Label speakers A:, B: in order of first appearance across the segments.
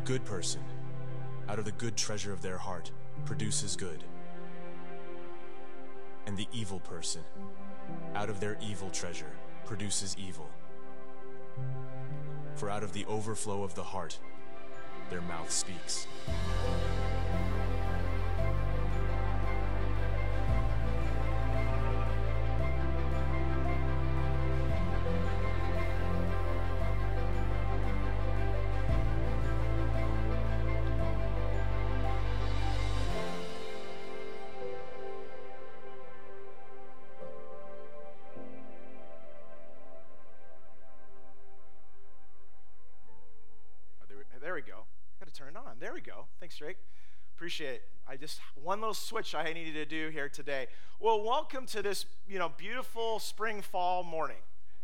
A: good person, out of the good treasure of their heart, produces good. And the evil person, out of their evil treasure, produces evil. For out of the overflow of the heart, their mouth speaks.
B: Thanks, Drake. Appreciate it. I just one little switch I needed to do here today. Well, welcome to this, you know, beautiful spring fall morning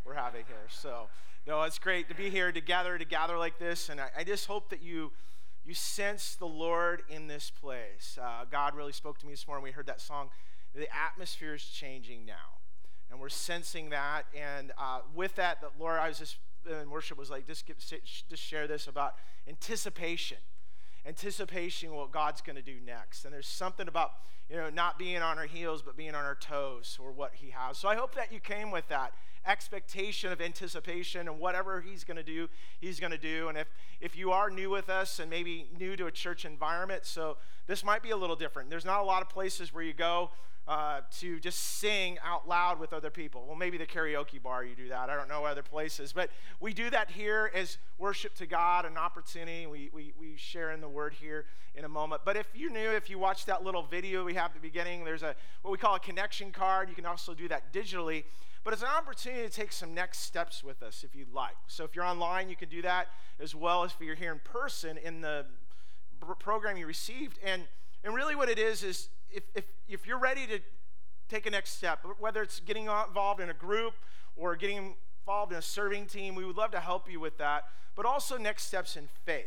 B: we're having here. So, no, it's great to be here to gather to gather like this, and I, I just hope that you you sense the Lord in this place. Uh, God really spoke to me this morning. We heard that song. The atmosphere is changing now, and we're sensing that. And uh, with that, the Lord, I was just in worship was like, just just share this about anticipation anticipating what God's going to do next. And there's something about, you know, not being on our heels, but being on our toes or what He has. So I hope that you came with that expectation of anticipation and whatever He's going to do, He's going to do. And if, if you are new with us and maybe new to a church environment, so this might be a little different. There's not a lot of places where you go uh, to just sing out loud with other people. Well, maybe the karaoke bar you do that. I don't know other places. But we do that here as worship to God, an opportunity. We, we, we share in the word here in a moment. But if you knew, if you watched that little video we have at the beginning, there's a what we call a connection card. You can also do that digitally. But it's an opportunity to take some next steps with us if you'd like. So if you're online, you can do that as well as if you're here in person in the program you received. And, and really what it is is if, if, if you're ready to take a next step, whether it's getting involved in a group or getting involved in a serving team, we would love to help you with that. But also next steps in faith.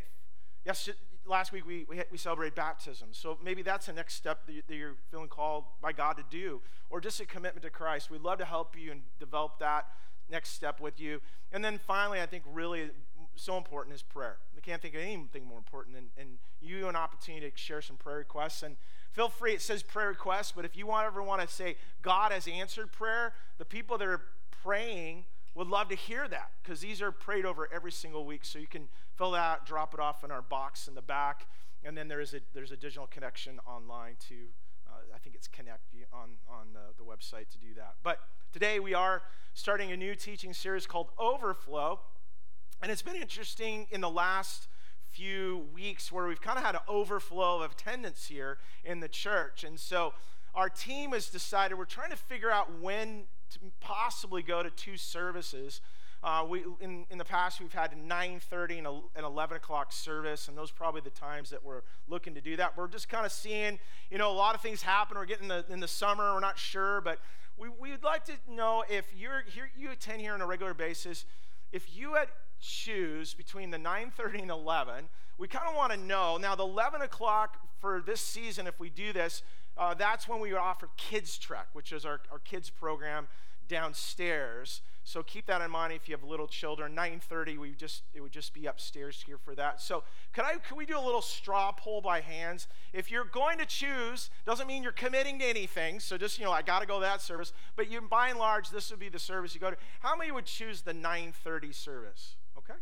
B: Yes, last week we, we, we celebrated baptism. So maybe that's a next step that you're feeling called by God to do, or just a commitment to Christ. We'd love to help you and develop that next step with you. And then finally, I think really so important is prayer. I can't think of anything more important than, than you an opportunity to share some prayer requests. And feel free, it says prayer requests, but if you want, ever want to say God has answered prayer, the people that are praying would love to hear that because these are prayed over every single week. So you can fill that out, drop it off in our box in the back, and then there is a, there's a digital connection online to, uh, I think it's Connect on, on the, the website to do that. But today we are starting a new teaching series called Overflow. And it's been interesting in the last few weeks where we've kind of had an overflow of attendance here in the church. And so our team has decided we're trying to figure out when to possibly go to two services. Uh, we, in, in the past, we've had 9.30 and, and 11 o'clock service, and those probably the times that we're looking to do that. We're just kind of seeing, you know, a lot of things happen. We're getting the, in the summer, we're not sure, but we, we'd like to know if you're here, you attend here on a regular basis, if you had choose between the 9.30 and 11 we kind of want to know now the 11 o'clock for this season if we do this uh, that's when we offer kids trek which is our, our kids program downstairs. So keep that in mind if you have little children. 9.30 we just it would just be upstairs here for that. So could i could we do a little straw poll by hands? If you're going to choose doesn't mean you're committing to anything so just you know i got to go that service but you by and large this would be the service you go to. How many would choose the 9.30 service Okay.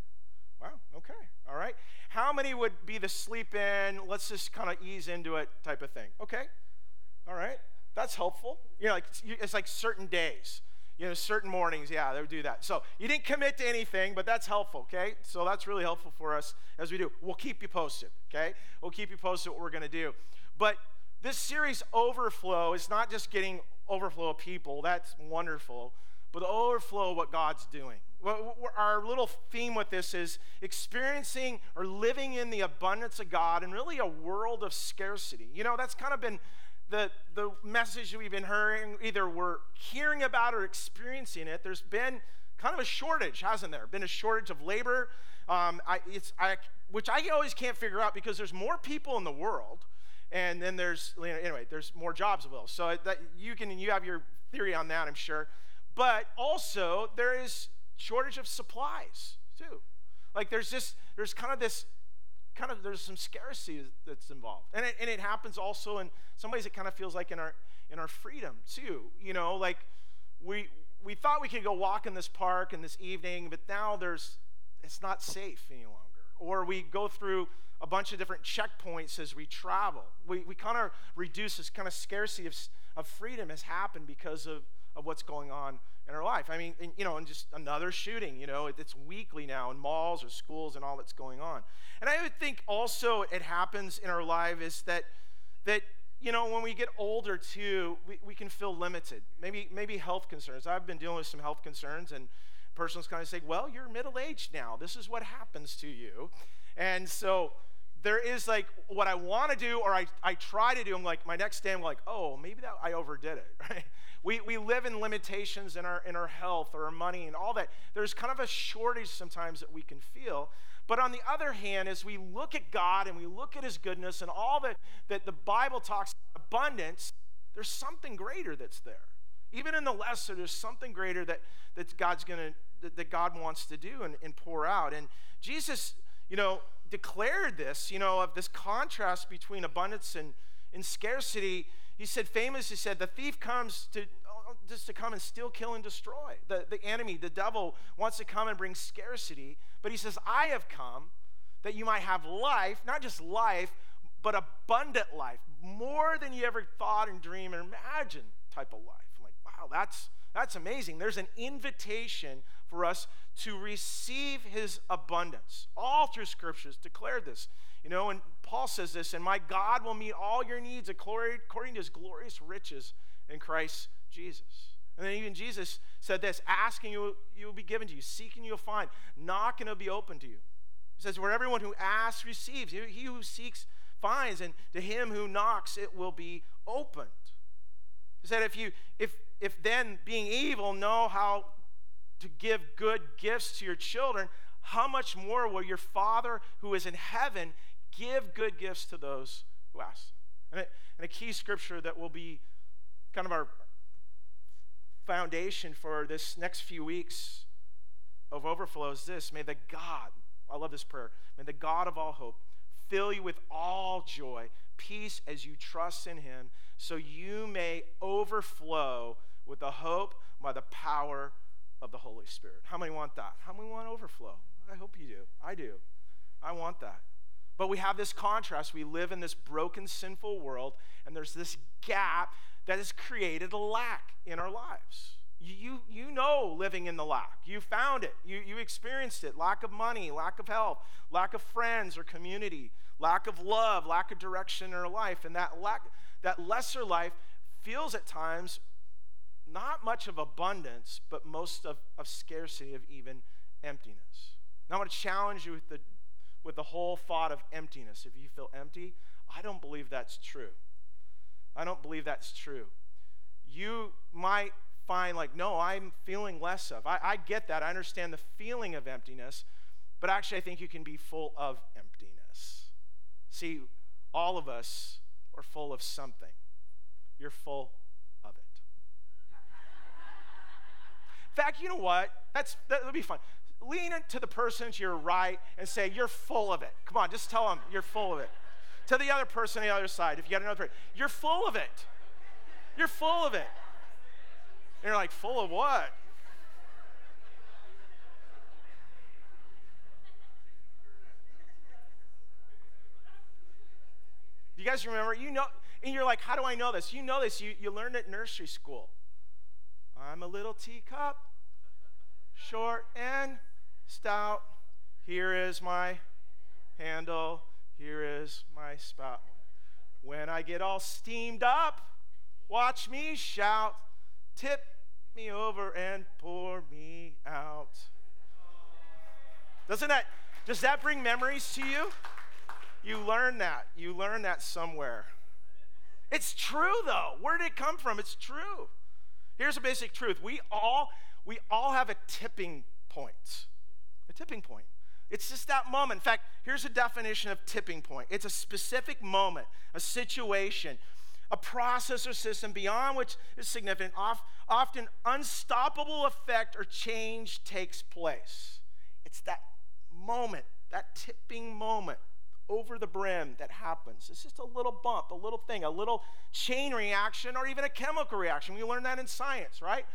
B: Wow. Okay. All right. How many would be the sleep in, let's just kind of ease into it type of thing? Okay. All right. That's helpful. You know, like it's like certain days. You know, certain mornings, yeah, they would do that. So you didn't commit to anything, but that's helpful, okay? So that's really helpful for us as we do. We'll keep you posted, okay? We'll keep you posted what we're going to do. But this series, Overflow, is not just getting overflow of people. That's wonderful. But the overflow of what God's doing our little theme with this is experiencing or living in the abundance of God and really a world of scarcity. You know, that's kind of been the, the message we've been hearing. Either we're hearing about or experiencing it. There's been kind of a shortage, hasn't there? Been a shortage of labor, um, I, it's, I, which I always can't figure out because there's more people in the world, and then there's you know, anyway, there's more jobs available. So that you can you have your theory on that, I'm sure. But also there is shortage of supplies too. Like there's just there's kind of this kind of there's some scarcity that's involved. And it, and it happens also in some ways it kind of feels like in our in our freedom too. You know, like we we thought we could go walk in this park in this evening, but now there's it's not safe any longer. Or we go through a bunch of different checkpoints as we travel. We, we kind of reduce this kind of scarcity of, of freedom has happened because of, of what's going on in our life. I mean, and, you know, and just another shooting, you know, it, it's weekly now in malls or schools and all that's going on. And I would think also it happens in our life is that, that you know, when we get older too, we, we can feel limited. Maybe, maybe health concerns. I've been dealing with some health concerns and person's kind of say, well, you're middle aged now. This is what happens to you. And so there is like what I want to do or I, I try to do. I'm like, my next day, I'm like, oh, maybe that I overdid it, right? We, we live in limitations in our, in our health or our money and all that. There's kind of a shortage sometimes that we can feel. But on the other hand, as we look at God and we look at his goodness and all that, that the Bible talks abundance, there's something greater that's there. Even in the lesser, there's something greater that, that God's gonna that, that God wants to do and, and pour out. And Jesus, you know, declared this, you know, of this contrast between abundance and, and scarcity he said, famous, he said, the thief comes to just to come and steal, kill, and destroy. The, the enemy, the devil, wants to come and bring scarcity. But he says, I have come that you might have life, not just life, but abundant life, more than you ever thought and dreamed and imagined type of life. I'm like, wow, that's that's amazing. There's an invitation for us to receive his abundance. All through scriptures declare this. You know, and Paul says this, and my God will meet all your needs according to his glorious riches in Christ Jesus. And then even Jesus said this asking you, you will be given to you, seeking you'll find, knocking will be open to you. He says, Where everyone who asks receives, he who seeks finds, and to him who knocks it will be opened. He said, if you if if then being evil know how to give good gifts to your children, how much more will your Father who is in heaven give good gifts to those who ask? And, a key scripture that will be kind of our foundation for this next few weeks of overflow is this May the God, I love this prayer, may the God of all hope fill you with all joy, peace as you trust in him, so you may overflow with the hope by the power of the Holy Spirit. How many want that? How many want overflow? I hope you do. I do. I want that. But we have this contrast. We live in this broken, sinful world, and there's this gap that has created a lack in our lives. You, you know living in the lack. You found it. You, you experienced it. Lack of money, lack of health, lack of friends or community, lack of love, lack of direction in our life. And that, lack, that lesser life feels at times not much of abundance, but most of, of scarcity, of even emptiness. Now, I want to challenge you with the, with the whole thought of emptiness. If you feel empty, I don't believe that's true. I don't believe that's true. You might find, like, no, I'm feeling less of. I, I get that. I understand the feeling of emptiness, but actually, I think you can be full of emptiness. See, all of us are full of something. You're full fact, you know what? That's that would be fun. Lean into the person to your right and say, You're full of it. Come on, just tell them you're full of it. To the other person on the other side, if you got another person, you're full of it. You're full of it. And you're like, full of what? You guys remember? You know, and you're like, how do I know this? You know this. You, you learned it in nursery school. I'm a little teacup short and stout. Here is my handle. Here is my spout. When I get all steamed up, watch me shout, tip me over and pour me out. Doesn't that, does that bring memories to you? You learn that. You learn that somewhere. It's true though. Where did it come from? It's true. Here's a basic truth. We all we all have a tipping point. A tipping point. It's just that moment. In fact, here's a definition of tipping point it's a specific moment, a situation, a process or system beyond which is significant, often unstoppable effect or change takes place. It's that moment, that tipping moment over the brim that happens. It's just a little bump, a little thing, a little chain reaction, or even a chemical reaction. We learn that in science, right?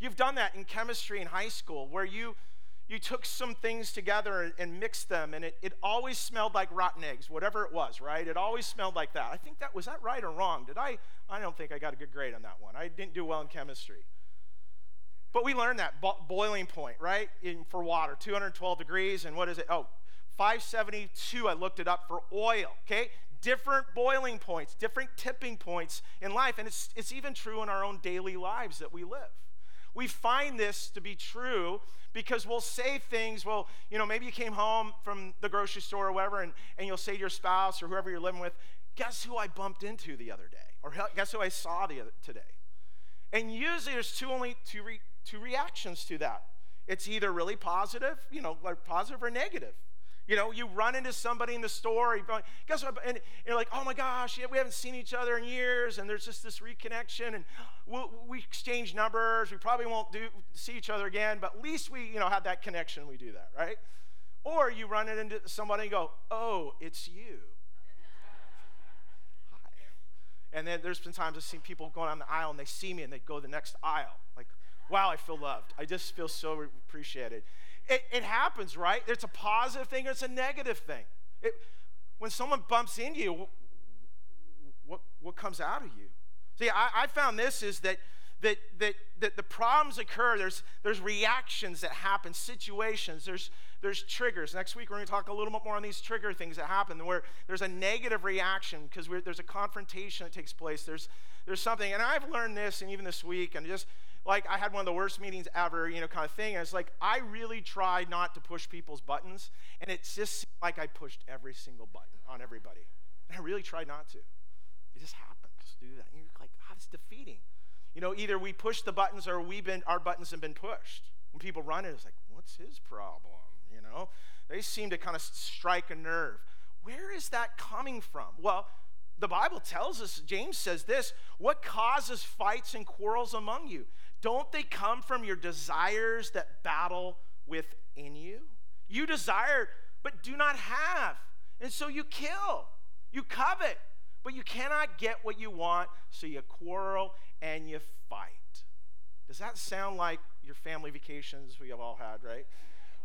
B: You've done that in chemistry in high school where you you took some things together and, mixed them and it, it always smelled like rotten eggs whatever it was right? It always smelled like that. I think that was that right or wrong? Did i i don't think i got a good grade on that one. I didn't do well in chemistry. But we learned that bo- boiling point right? In, for water 212 degrees and what is it? Oh 572 i looked it up for oil okay? Different boiling points different tipping points in life and it's, it's even true in our own daily lives that we live we find this to be true because we'll say things, well, you know, maybe you came home from the grocery store or whatever, and, and you'll say to your spouse or whoever you're living with, guess who I bumped into the other day? Or guess who I saw the other, today? And usually there's two only two, re, two reactions to that. It's either really positive, you know, like positive or negative. You know, you run into somebody in the store, guess what? And you're like, oh my gosh, we haven't seen each other in years, and there's just this reconnection, and we'll, we exchange numbers. We probably won't do see each other again, but at least we, you know, have that connection. We do that, right? Or you run into somebody and go, oh, it's you. Hi. And then there's been times I've seen people going on the aisle and they see me and they go the next aisle. Like, wow, I feel loved. I just feel so appreciated. It, it happens, right? It's a positive thing or it's a negative thing. It, when someone bumps into you, what, what comes out of you? See, I, I found this is that, that, that, that the problems occur, there's, there's reactions that happen, situations, there's, there's triggers. Next week, we're going to talk a little bit more on these trigger things that happen where there's a negative reaction because there's a confrontation that takes place. There's, there's something, and I've learned this, and even this week, and just like I had one of the worst meetings ever, you know, kind of thing. And it's like I really tried not to push people's buttons, and it just seemed like I pushed every single button on everybody. And I really tried not to. It just happens. Do that. And you're like, God, it's defeating. You know, either we push the buttons or we've been our buttons have been pushed. When people run it, it's like, what's his problem? You know, they seem to kind of strike a nerve. Where is that coming from? Well, the Bible tells us, James says this what causes fights and quarrels among you? Don't they come from your desires that battle within you? You desire, but do not have. And so you kill, you covet, but you cannot get what you want, so you quarrel and you fight. Does that sound like your family vacations we have all had, right?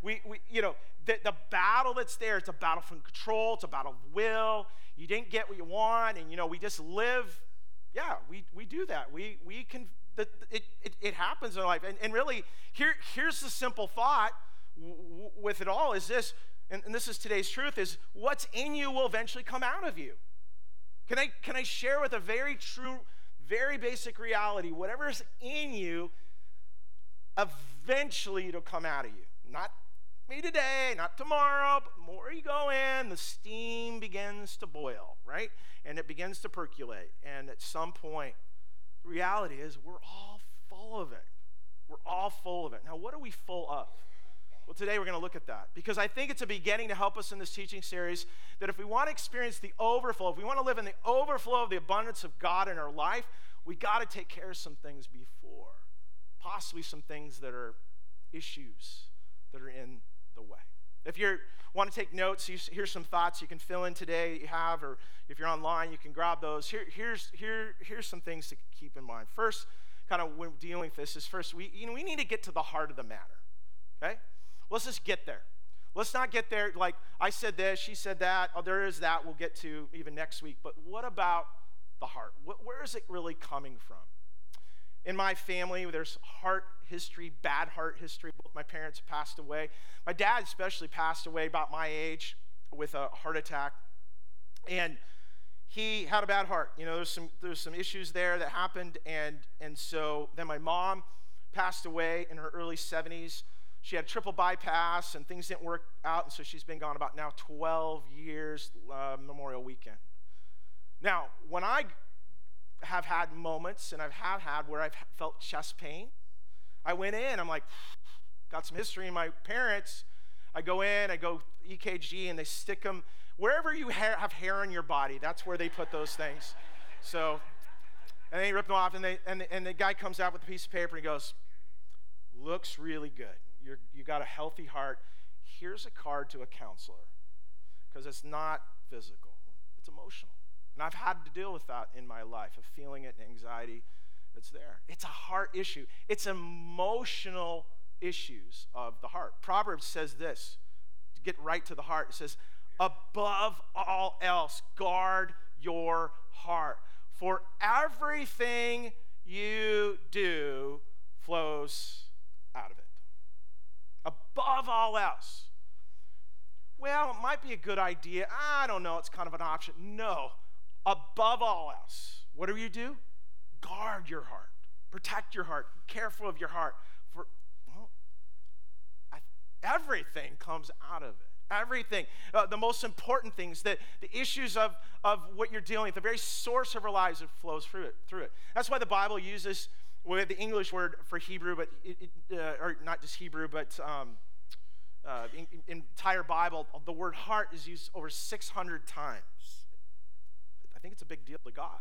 B: We, we you know, the, the battle that's there, it's a battle from control, it's a battle of will. You didn't get what you want, and, you know, we just live. Yeah, we, we do that. We, we can that it, it, it, happens in life. And, and really, here, here's the simple thought with it all is this, and, and this is today's truth, is what's in you will eventually come out of you. Can I, can I share with a very true, very basic reality? Whatever's in you, eventually it'll come out of you. Not me today, not tomorrow, but the more you go in, the steam begins to boil, right? And it begins to percolate. And at some point, reality is, we're all full of it. We're all full of it. Now, what are we full of? Well, today we're going to look at that because I think it's a beginning to help us in this teaching series that if we want to experience the overflow, if we want to live in the overflow of the abundance of God in our life, we got to take care of some things before, possibly some things that are issues that are in the way. If you want to take notes, here's some thoughts you can fill in today you have, or if you're online, you can grab those. Here, here's, here, here's some things to keep in mind. First, kind of when dealing with this is first, we, you know, we need to get to the heart of the matter. Okay? Let's just get there. Let's not get there like I said this, she said that, oh, there is that we'll get to even next week. But what about the heart? What, where is it really coming from? In my family, there's heart history, bad heart history. Both my parents passed away. My dad, especially, passed away about my age with a heart attack. And he had a bad heart. You know, there's some, there's some issues there that happened. And, and so then my mom passed away in her early 70s. She had triple bypass and things didn't work out. And so she's been gone about now 12 years, uh, Memorial Weekend. Now, when I have had moments, and I've have had where I've felt chest pain. I went in, I'm like, got some history in my parents. I go in, I go EKG, and they stick them wherever you ha- have hair on your body. That's where they put those things. So, and they rip them off, and, they, and, and the guy comes out with a piece of paper and he goes, Looks really good. You're, you got a healthy heart. Here's a card to a counselor because it's not physical, it's emotional. And I've had to deal with that in my life of feeling it and anxiety that's there. It's a heart issue, it's emotional issues of the heart. Proverbs says this to get right to the heart, it says, above all else, guard your heart. For everything you do flows out of it. Above all else. Well, it might be a good idea. I don't know. It's kind of an option. No. Above all else, what do you do? Guard your heart. Protect your heart. be Careful of your heart. For, well, everything comes out of it everything. Uh, the most important things, that the issues of, of what you're dealing with, the very source of our lives, it flows through it. Through it. That's why the Bible uses the English word for Hebrew, but it, it, uh, or not just Hebrew, but um, uh, in, in entire Bible, the word heart is used over 600 times. Think it's a big deal to God.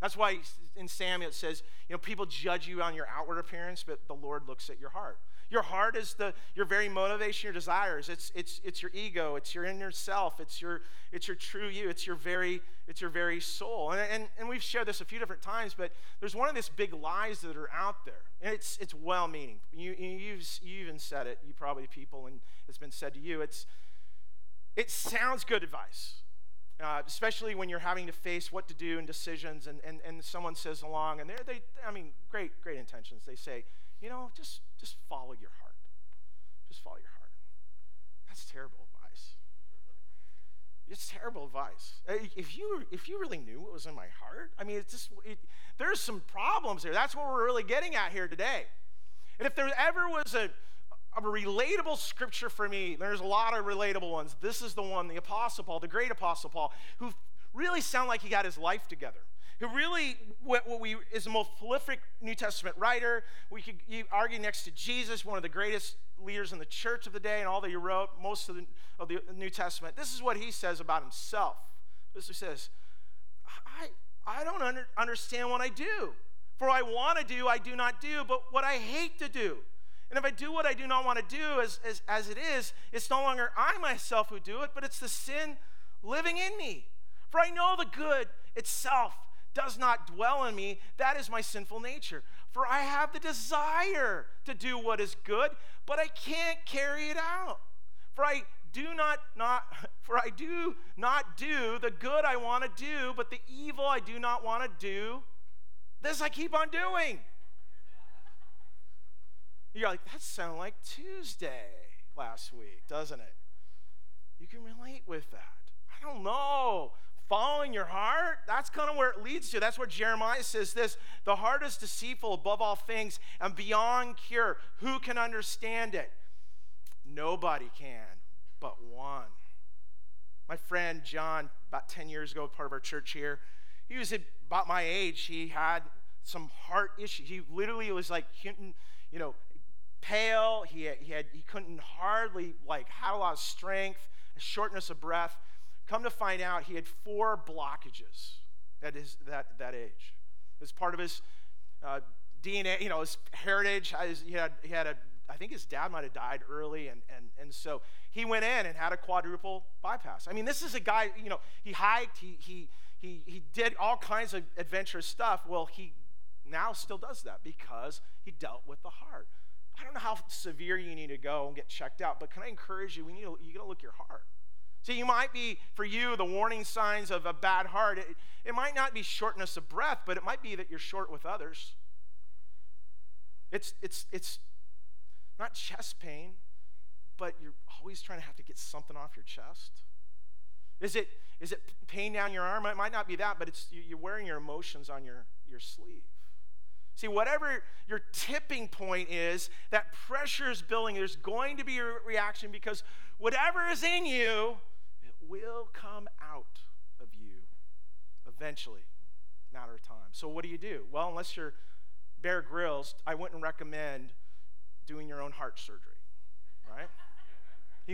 B: That's why in Samuel it says, you know, people judge you on your outward appearance, but the Lord looks at your heart. Your heart is the your very motivation, your desires. It's it's it's your ego, it's your inner self, it's your it's your true you, it's your very it's your very soul. And, and, and we've shared this a few different times, but there's one of these big lies that are out there. And it's it's well-meaning. You you've you even said it, you probably people, and it's been said to you. It's it sounds good advice. Uh, especially when you're having to face what to do and decisions, and, and, and someone says along, and they're, they, I mean, great, great intentions. They say, you know, just, just follow your heart. Just follow your heart. That's terrible advice. It's terrible advice. If you, if you really knew what was in my heart, I mean, it's just, it, there's some problems there. That's what we're really getting at here today. And if there ever was a, a relatable scripture for me, there's a lot of relatable ones. This is the one, the Apostle Paul, the great Apostle Paul, who really sound like he got his life together who really what, what we is the most prolific New Testament writer. We could argue next to Jesus, one of the greatest leaders in the church of the day, and all that he wrote, most of the, of the New Testament. This is what he says about himself. This he says, I, I don't under, understand what I do. For I want to do, I do not do, but what I hate to do. And if I do what I do not want to do, as, as, as it is, it's no longer I myself who do it, but it's the sin living in me. For I know the good itself does not dwell in me, that is my sinful nature. For I have the desire to do what is good, but I can't carry it out. For I do not not for I do not do the good I want to do, but the evil I do not want to do, this I keep on doing. You're like, that sounds like Tuesday last week, doesn't it? You can relate with that. I don't know following your heart, that's kind of where it leads to. That's where Jeremiah says this the heart is deceitful above all things and beyond cure. Who can understand it? Nobody can but one. My friend John, about 10 years ago, part of our church here, he was about my age. He had some heart issues. He literally was like, you know, pale. He, had, he, had, he couldn't hardly, like, had a lot of strength, a shortness of breath. Come to find out, he had four blockages at his, that, that age. As part of his uh, DNA, you know, his heritage, he had, he had a, I think his dad might have died early, and, and, and so he went in and had a quadruple bypass. I mean, this is a guy, you know, he hiked, he, he, he, he did all kinds of adventurous stuff. Well, he now still does that because he dealt with the heart. I don't know how severe you need to go and get checked out, but can I encourage you? We need to, you got to look your heart. See, you might be, for you, the warning signs of a bad heart. It, it might not be shortness of breath, but it might be that you're short with others. It's, it's, it's not chest pain, but you're always trying to have to get something off your chest. Is it, is it pain down your arm? It might not be that, but it's, you're wearing your emotions on your, your sleeve. See, whatever your tipping point is, that pressure is building. There's going to be a reaction because whatever is in you it will come out of you eventually. Matter of time. So, what do you do? Well, unless you're Bear Grylls, I wouldn't recommend doing your own heart surgery, right?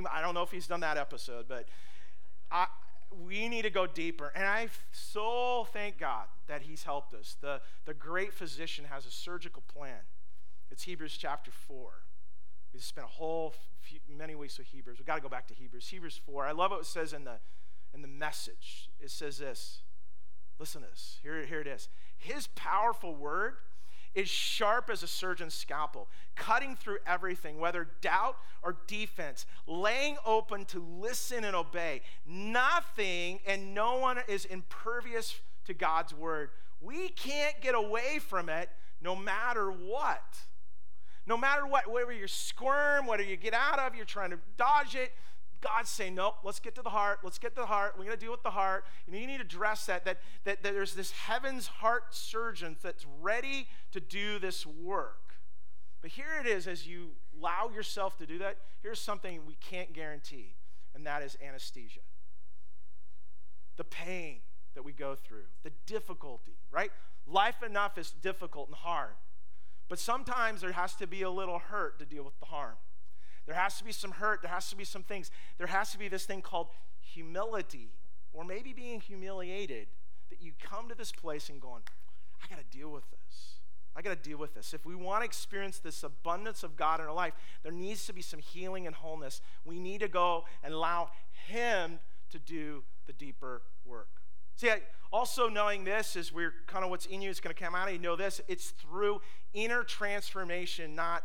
B: I don't know if he's done that episode, but I, we need to go deeper. And I so thank God that He's helped us. The, the great physician has a surgical plan. It's Hebrews chapter 4. We spent a whole few, many weeks with Hebrews. We've got to go back to Hebrews. Hebrews 4. I love what it says in the, in the message. It says this. Listen to this. Here, here it is. His powerful word is sharp as a surgeon's scalpel, cutting through everything, whether doubt or defense, laying open to listen and obey. Nothing and no one is impervious to God's word. We can't get away from it no matter what. No matter what, whether you squirm, whether you get out of, you're trying to dodge it, God's saying, nope, let's get to the heart. Let's get to the heart. We're going to deal with the heart. You, you need to address that, that, that, that there's this heaven's heart surgeon that's ready to do this work. But here it is, as you allow yourself to do that, here's something we can't guarantee, and that is anesthesia. The pain that we go through, the difficulty, right? Life enough is difficult and hard. But sometimes there has to be a little hurt to deal with the harm. There has to be some hurt. There has to be some things. There has to be this thing called humility, or maybe being humiliated, that you come to this place and going, I got to deal with this. I got to deal with this. If we want to experience this abundance of God in our life, there needs to be some healing and wholeness. We need to go and allow Him to do the deeper work. See, also knowing this is we're kind of what's in you is going to come out of you. Know this, it's through inner transformation, not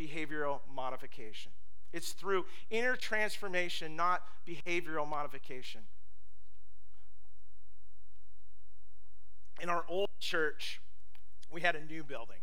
B: behavioral modification. It's through inner transformation, not behavioral modification. In our old church, we had a new building,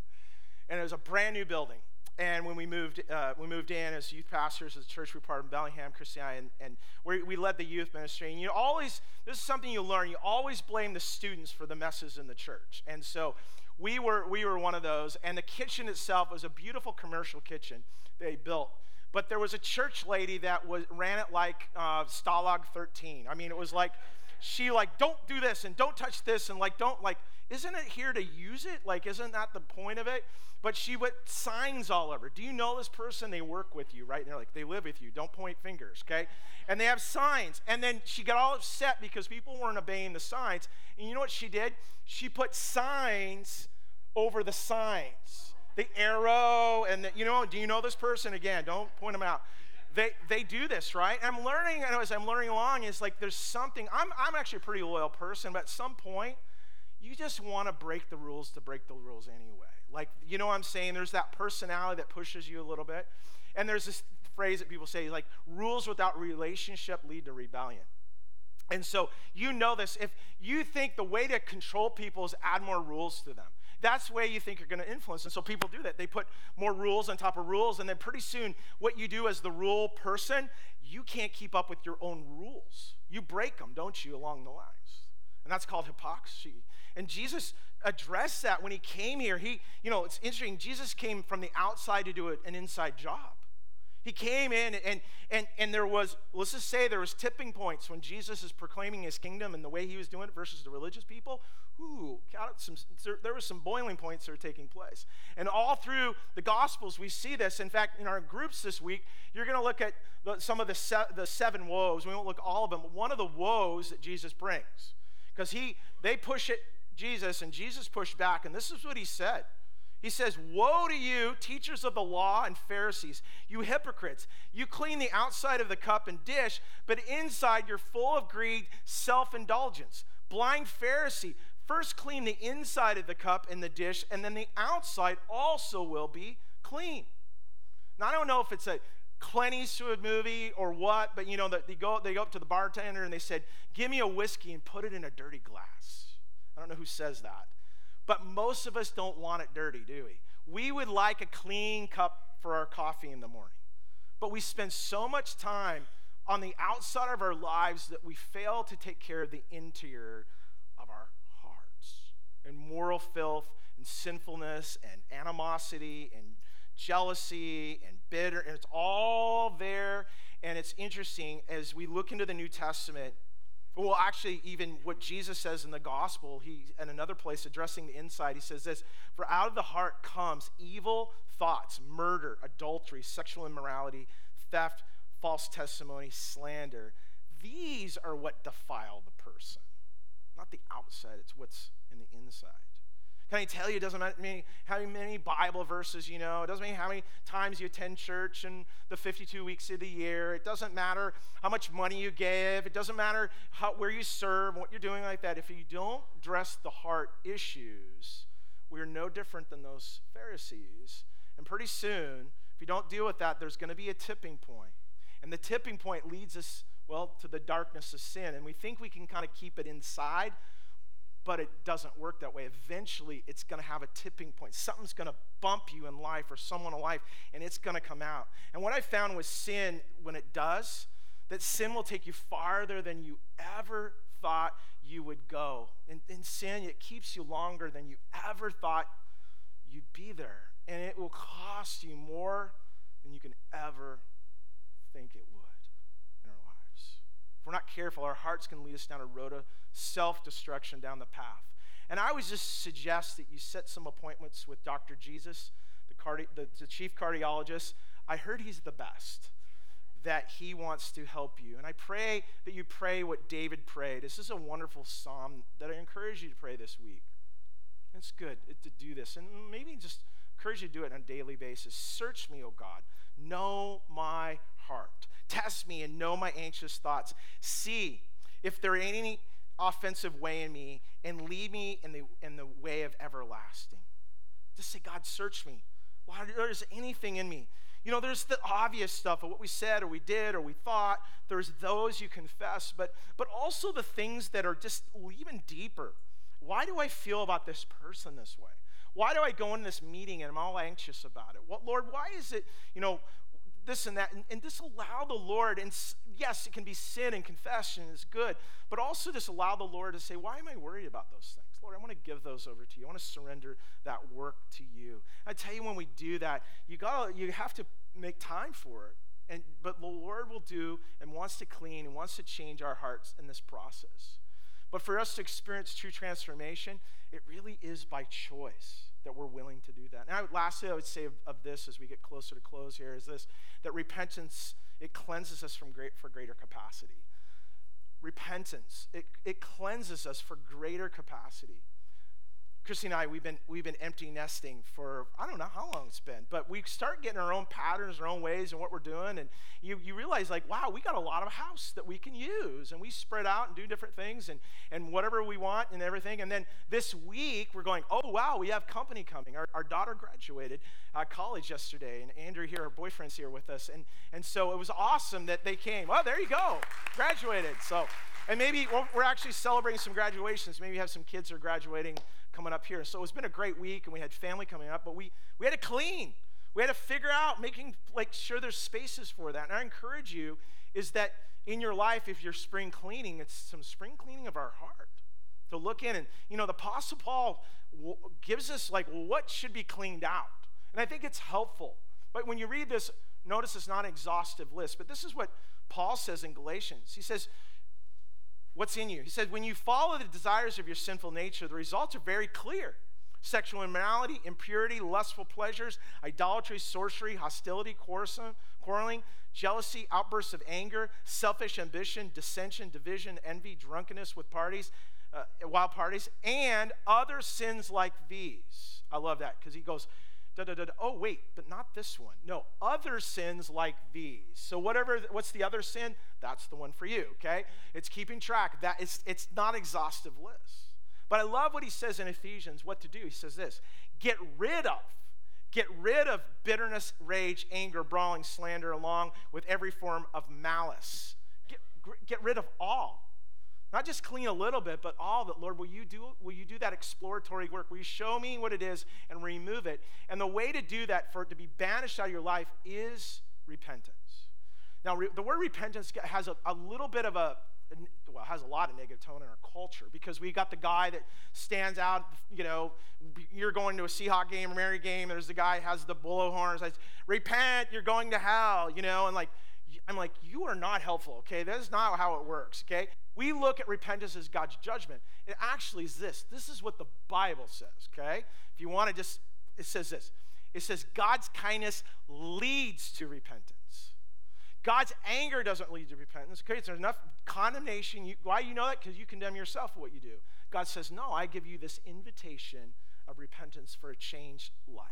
B: and it was a brand new building. And when we moved, uh, we moved in as youth pastors, as a church we part of Bellingham Christian, and, and we, we led the youth ministry. And you always, this is something you learn. You always blame the students for the messes in the church. And so we were, we were one of those. And the kitchen itself was a beautiful commercial kitchen they built. But there was a church lady that was, ran it like uh, Stalag 13. I mean, it was like, she like, don't do this and don't touch this and like, don't like, isn't it here to use it? Like, isn't that the point of it? But she put signs all over. Do you know this person? They work with you, right? And they're like, they live with you. Don't point fingers, okay? And they have signs. And then she got all upset because people weren't obeying the signs. And you know what she did? She put signs over the signs. The arrow, and the, you know, do you know this person? Again, don't point them out they, they do this, right? And I'm learning, and as I'm learning along, it's like there's something, I'm, I'm actually a pretty loyal person, but at some point, you just want to break the rules to break the rules anyway. Like, you know what I'm saying? There's that personality that pushes you a little bit. And there's this phrase that people say, like, rules without relationship lead to rebellion. And so you know this. If you think the way to control people is add more rules to them, that's way you think you're going to influence. And so people do that. They put more rules on top of rules. And then pretty soon, what you do as the rule person, you can't keep up with your own rules. You break them, don't you, along the lines. And that's called hypocrisy. And Jesus addressed that when he came here. He, you know, it's interesting. Jesus came from the outside to do an inside job. He came in and, and, and there was, let's just say there was tipping points when Jesus is proclaiming his kingdom and the way he was doing it versus the religious people. Some, there, were some boiling points that are taking place. And all through the Gospels, we see this. In fact, in our groups this week, you're going to look at the, some of the, se- the seven woes. We won't look all of them, but one of the woes that Jesus brings. Because he, they push it Jesus, and Jesus pushed back, and this is what he said. He says, Woe to you, teachers of the law and Pharisees, you hypocrites! You clean the outside of the cup and dish, but inside you're full of greed, self indulgence. Blind Pharisee, first clean the inside of the cup and the dish, and then the outside also will be clean. Now, I don't know if it's a Clint Eastwood movie or what, but you know, they go, they go up to the bartender and they said, Give me a whiskey and put it in a dirty glass. I don't know who says that. But most of us don't want it dirty, do we? We would like a clean cup for our coffee in the morning. But we spend so much time on the outside of our lives that we fail to take care of the interior of our. And moral filth and sinfulness and animosity and jealousy and bitter, and it's all there. And it's interesting as we look into the New Testament well, actually, even what Jesus says in the gospel, he in another place addressing the inside, he says this For out of the heart comes evil thoughts, murder, adultery, sexual immorality, theft, false testimony, slander. These are what defile the person. Not the outside, it's what's in the inside. Can I tell you, it doesn't matter how many Bible verses you know. It doesn't matter how many times you attend church in the 52 weeks of the year. It doesn't matter how much money you give. It doesn't matter how, where you serve, what you're doing like that. If you don't address the heart issues, we're no different than those Pharisees. And pretty soon, if you don't deal with that, there's going to be a tipping point. And the tipping point leads us, well, to the darkness of sin. And we think we can kind of keep it inside, but it doesn't work that way. Eventually, it's going to have a tipping point. Something's going to bump you in life or someone in life, and it's going to come out. And what I found with sin, when it does, that sin will take you farther than you ever thought you would go. In, in sin, it keeps you longer than you ever thought you'd be there. And it will cost you more than you can ever think it would in our lives. If we're not careful, our hearts can lead us down a road of self destruction down the path. And I would just suggest that you set some appointments with Dr. Jesus, the, cardi- the, the chief cardiologist. I heard he's the best that he wants to help you. And I pray that you pray what David prayed. This is a wonderful psalm that I encourage you to pray this week. It's good to do this. And maybe just encourage you to do it on a daily basis. Search me, O God. Know my heart. Test me and know my anxious thoughts. See if there ain't any offensive way in me and lead me in the, in the way of everlasting. Just say, God, search me. Lord, there's anything in me you know, there's the obvious stuff of what we said or we did or we thought. There's those you confess, but but also the things that are just even deeper. Why do I feel about this person this way? Why do I go in this meeting and I'm all anxious about it? What Lord, why is it, you know, this and that, and, and just allow the Lord, and yes, it can be sin and confession is good, but also just allow the Lord to say, why am I worried about those things? Lord, I want to give those over to you. I want to surrender that work to you. I tell you, when we do that, you got you have to make time for it. And but the Lord will do and wants to clean and wants to change our hearts in this process. But for us to experience true transformation, it really is by choice that we're willing to do that. Now, lastly, I would say of, of, this as we get closer to close here is this that repentance it cleanses us from great for greater capacity repentance. It, it cleanses us for greater capacity. Christy and I, we've been, we've been empty nesting for, I don't know how long it's been, but we start getting our own patterns, our own ways, and what we're doing. And you, you realize, like, wow, we got a lot of house that we can use. And we spread out and do different things and, and whatever we want and everything. And then this week, we're going, oh, wow, we have company coming. Our, our daughter graduated uh, college yesterday, and Andrew here, her boyfriend's here with us. And, and so it was awesome that they came. Oh, there you go, graduated. So, and maybe we're actually celebrating some graduations. Maybe you have some kids who are graduating coming up here. So it's been a great week, and we had family coming up, but we, we had to clean. We had to figure out making like sure there's spaces for that. And I encourage you is that in your life, if you're spring cleaning, it's some spring cleaning of our heart to look in. And you know, the Apostle Paul gives us like what should be cleaned out, and I think it's helpful. But when you read this, notice it's not an exhaustive list. But this is what Paul says in Galatians. He says, what's in you. He said, when you follow the desires of your sinful nature, the results are very clear sexual immorality, impurity, lustful pleasures, idolatry, sorcery, hostility, quarreling, jealousy, outbursts of anger, selfish ambition, dissension, division, envy, drunkenness with parties, uh, wild parties, and other sins like these. I love that because he goes, Da, da, da, oh wait but not this one. No other sins like these. So whatever what's the other sin? That's the one for you okay? It's keeping track. That is it's not exhaustive list. But i love what he says in ephesians what to do. He says this get rid of get rid of bitterness rage anger brawling slander along with every form of malice. Get, get rid of all not just clean a little bit, but all it. Lord, will you do will you do that exploratory work? Will you show me what it is and remove it? And the way to do that for it to be banished out of your life is repentance. Now, re- the word repentance has a, a little bit of a well, has a lot of negative tone in our culture because we got the guy that stands out, you know, you're going to a Seahawk game or Mary game, there's the guy has the blow horns, says, repent, you're going to hell, you know, and like, I'm like, you are not helpful, okay? That is not how it works, okay? We look at repentance as God's judgment. It actually is this. This is what the Bible says, okay? If you want to just, it says this. It says God's kindness leads to repentance. God's anger doesn't lead to repentance. Okay, there's enough condemnation. You, why you know that? Because you condemn yourself for what you do. God says, No, I give you this invitation of repentance for a changed life.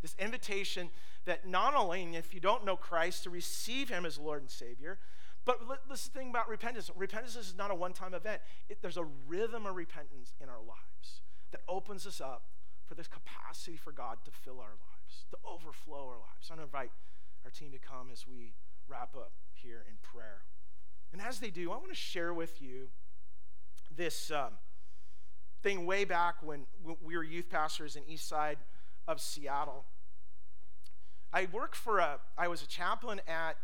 B: This invitation that not only, if you don't know Christ, to receive Him as Lord and Savior, but this thing about repentance repentance is not a one time event, it, there's a rhythm of repentance in our lives that opens us up for this capacity for God to fill our lives, to overflow our lives. I'm going to invite our team to come as we wrap up here in prayer. And as they do, I want to share with you this um, thing way back when, when we were youth pastors in East Side of Seattle. I worked for a, I was a chaplain at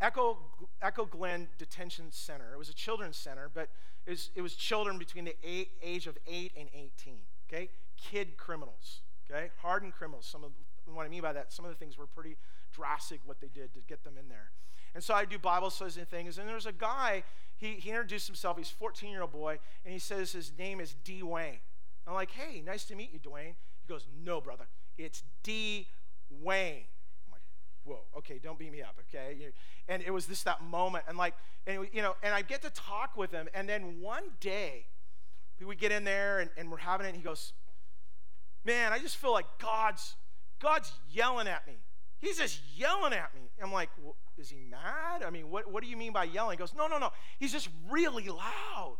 B: Echo, Echo Glen Detention Center. It was a children's center, but it was, it was children between the eight, age of 8 and 18, okay? Kid criminals, okay? Hardened criminals. Some of what I mean by that, some of the things were pretty drastic what they did to get them in there. And so I do Bible studies and things. And there's a guy, he, he introduced himself. He's a 14 year old boy, and he says his name is D. Wayne. I'm like, hey, nice to meet you, Dwayne. He goes, no, brother, it's D. Wayne. Whoa, okay, don't beat me up, okay? And it was this that moment, and like, and you know, and I get to talk with him, and then one day, we get in there and, and we're having it, and he goes, man, I just feel like God's God's yelling at me. He's just yelling at me. I'm like, well, is he mad? I mean, what, what do you mean by yelling? He goes, no, no, no. He's just really loud.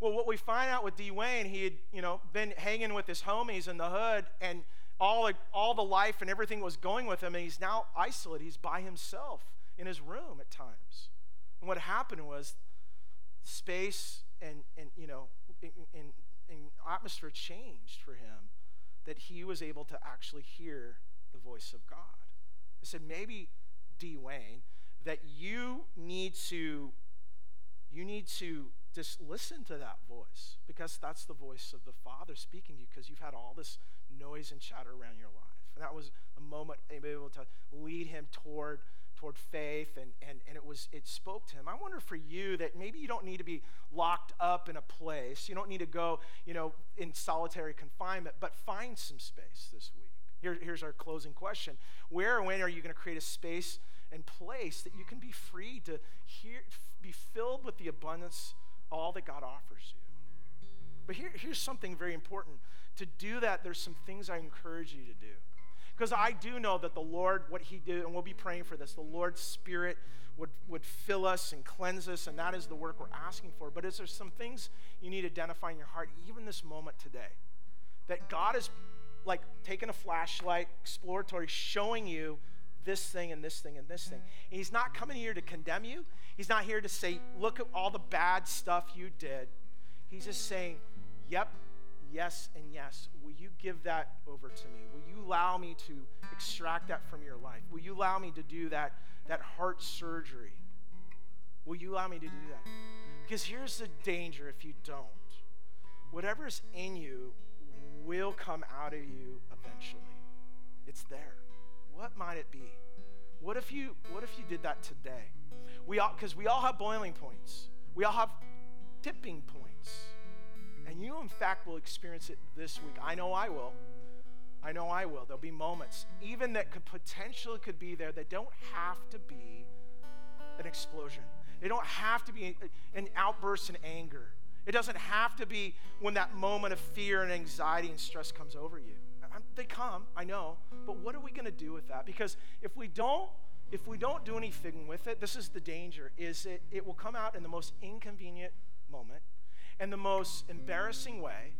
B: Well, what we find out with D. Wayne, he had, you know, been hanging with his homies in the hood, and all, all the life and everything was going with him, and he's now isolated. He's by himself in his room at times. And what happened was space and, and you know, in, atmosphere changed for him that he was able to actually hear the voice of God. I said, maybe, D. Wayne, that you need to you need to just listen to that voice because that's the voice of the Father speaking to you because you've had all this noise and chatter around your life. And that was a moment able to lead him toward toward faith and, and, and it was it spoke to him. I wonder for you that maybe you don't need to be locked up in a place. You don't need to go you know in solitary confinement but find some space this week. Here, here's our closing question. Where and when are you going to create a space and place that you can be free to hear be filled with the abundance all that god offers you. But here, here's something very important. To do that there's some things i encourage you to do. Because I do know that the Lord, what He did, and we'll be praying for this, the Lord's Spirit would, would fill us and cleanse us, and that is the work we're asking for. But is there some things you need to identify in your heart, even this moment today, that God is like taking a flashlight, exploratory, showing you this thing and this thing and this thing. And he's not coming here to condemn you. He's not here to say, look at all the bad stuff you did. He's just saying, yep, yes, and yes. Will you give that over to me? Will you allow me to extract that from your life? Will you allow me to do that, that heart surgery? Will you allow me to do that? Because here's the danger if you don't. Whatever's in you will come out of you eventually. It's there. What might it be? What if you what if you did that today? We all because we all have boiling points. We all have tipping points. And you, in fact, will experience it this week. I know I will. I know I will. There'll be moments, even that could potentially could be there, that don't have to be an explosion. They don't have to be an outburst in anger. It doesn't have to be when that moment of fear and anxiety and stress comes over you. They come, I know, but what are we going to do with that? Because if we don't, if we don't do anything with it, this is the danger: is it it will come out in the most inconvenient moment in the most embarrassing way,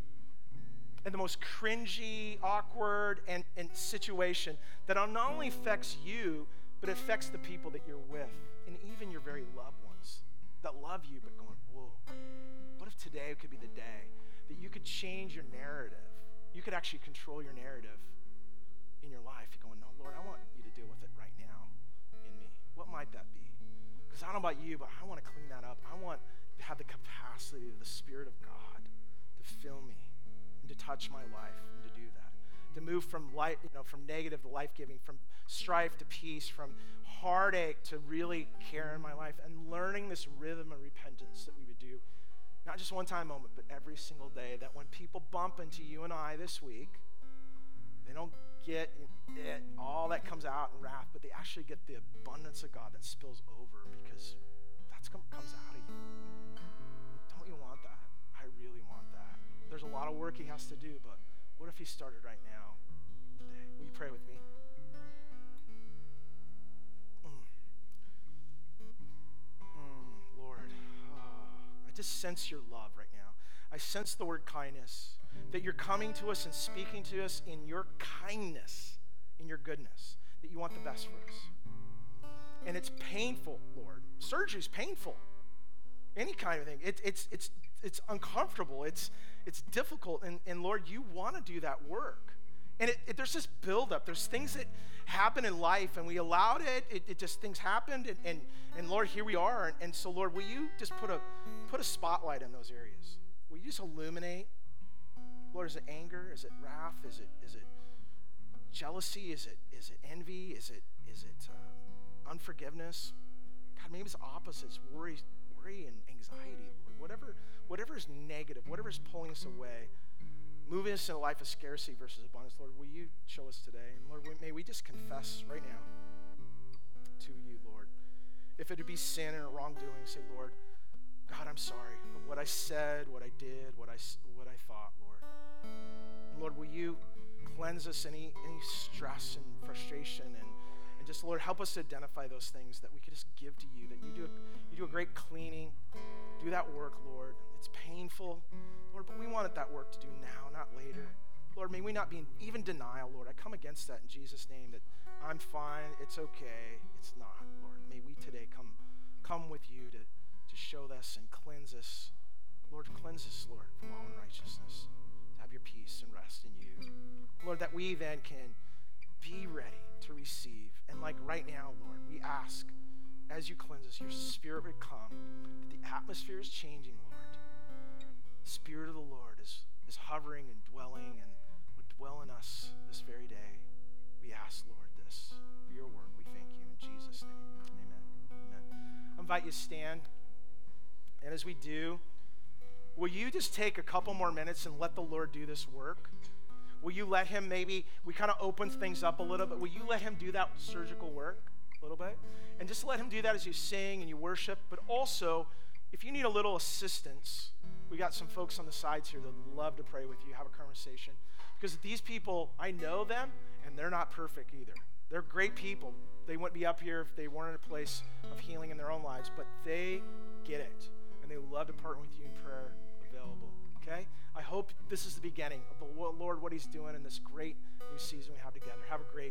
B: and the most cringy, awkward, and, and situation that not only affects you, but affects the people that you're with, and even your very loved ones that love you, but going, whoa, what if today could be the day that you could change your narrative? You could actually control your narrative in your life. Going, no, Lord, I want you to deal with it right now in me. What might that be? Because I don't know about you, but I want to clean that up. I want to have the capacity of the Spirit of God to fill me and to touch my life and to do that. To move from life, you know, from negative to life-giving, from strife to peace, from heartache to really care in my life, and learning this rhythm of repentance that we would do, not just one time moment, but every single day. That when people bump into you and I this week, they don't get it, all that comes out in wrath, but they actually get the abundance of God that spills over because that's comes out of you. Don't you want that? I really want that. There's a lot of work he has to do, but What if He started right now, today? Will you pray with me? Just sense your love right now. I sense the word kindness, that you're coming to us and speaking to us in your kindness, in your goodness, that you want the best for us. And it's painful, Lord. Surgery is painful. Any kind of thing. It, it's, it's, it's uncomfortable. It's, it's difficult. And, and Lord, you want to do that work. And it, it, there's this buildup. There's things that happen in life, and we allowed it. It, it just things happened, and, and, and Lord, here we are. And, and so, Lord, will you just put a put a spotlight in those areas? Will you just illuminate? Lord, is it anger? Is it wrath? Is it is it jealousy? Is it is it envy? Is it is it uh, unforgiveness? God, maybe it's opposites: worry, worry, and anxiety. Lord, whatever whatever is negative, whatever is pulling us away moving us in a life of scarcity versus abundance. Lord, will you show us today? And Lord, may we just confess right now to you, Lord. If it be sin or wrongdoing, say, Lord, God, I'm sorry what I said, what I did, what I, what I thought, Lord. Lord, will you cleanse us any, any stress and frustration and, and just, Lord, help us to identify those things that we could just give to you, that you do, you do a great cleaning. Do that work, Lord. It's painful. Lord, but we wanted that work to do now, not later. Lord, may we not be in even denial, Lord. I come against that in Jesus' name that I'm fine, it's okay, it's not, Lord. May we today come, come with you to, to show us and cleanse us. Lord, cleanse us, Lord, from all unrighteousness. To have your peace and rest in you. Lord, that we then can be ready to receive. And like right now, Lord, we ask as you cleanse us, your spirit would come, that the atmosphere is changing, Lord. The Spirit of the Lord is, is hovering and dwelling and would dwell in us this very day. We ask, Lord, this for your work. We thank you in Jesus' name. Amen. Amen. I invite you to stand. And as we do, will you just take a couple more minutes and let the Lord do this work? Will you let him maybe, we kind of open things up a little bit. Will you let him do that surgical work a little bit? And just let him do that as you sing and you worship. But also, if you need a little assistance, we got some folks on the sides here that would love to pray with you, have a conversation. Because these people, I know them, and they're not perfect either. They're great people. They wouldn't be up here if they weren't in a place of healing in their own lives, but they get it. And they would love to partner with you in prayer available. Okay? I hope this is the beginning of the Lord, what He's doing in this great new season we have together. Have a great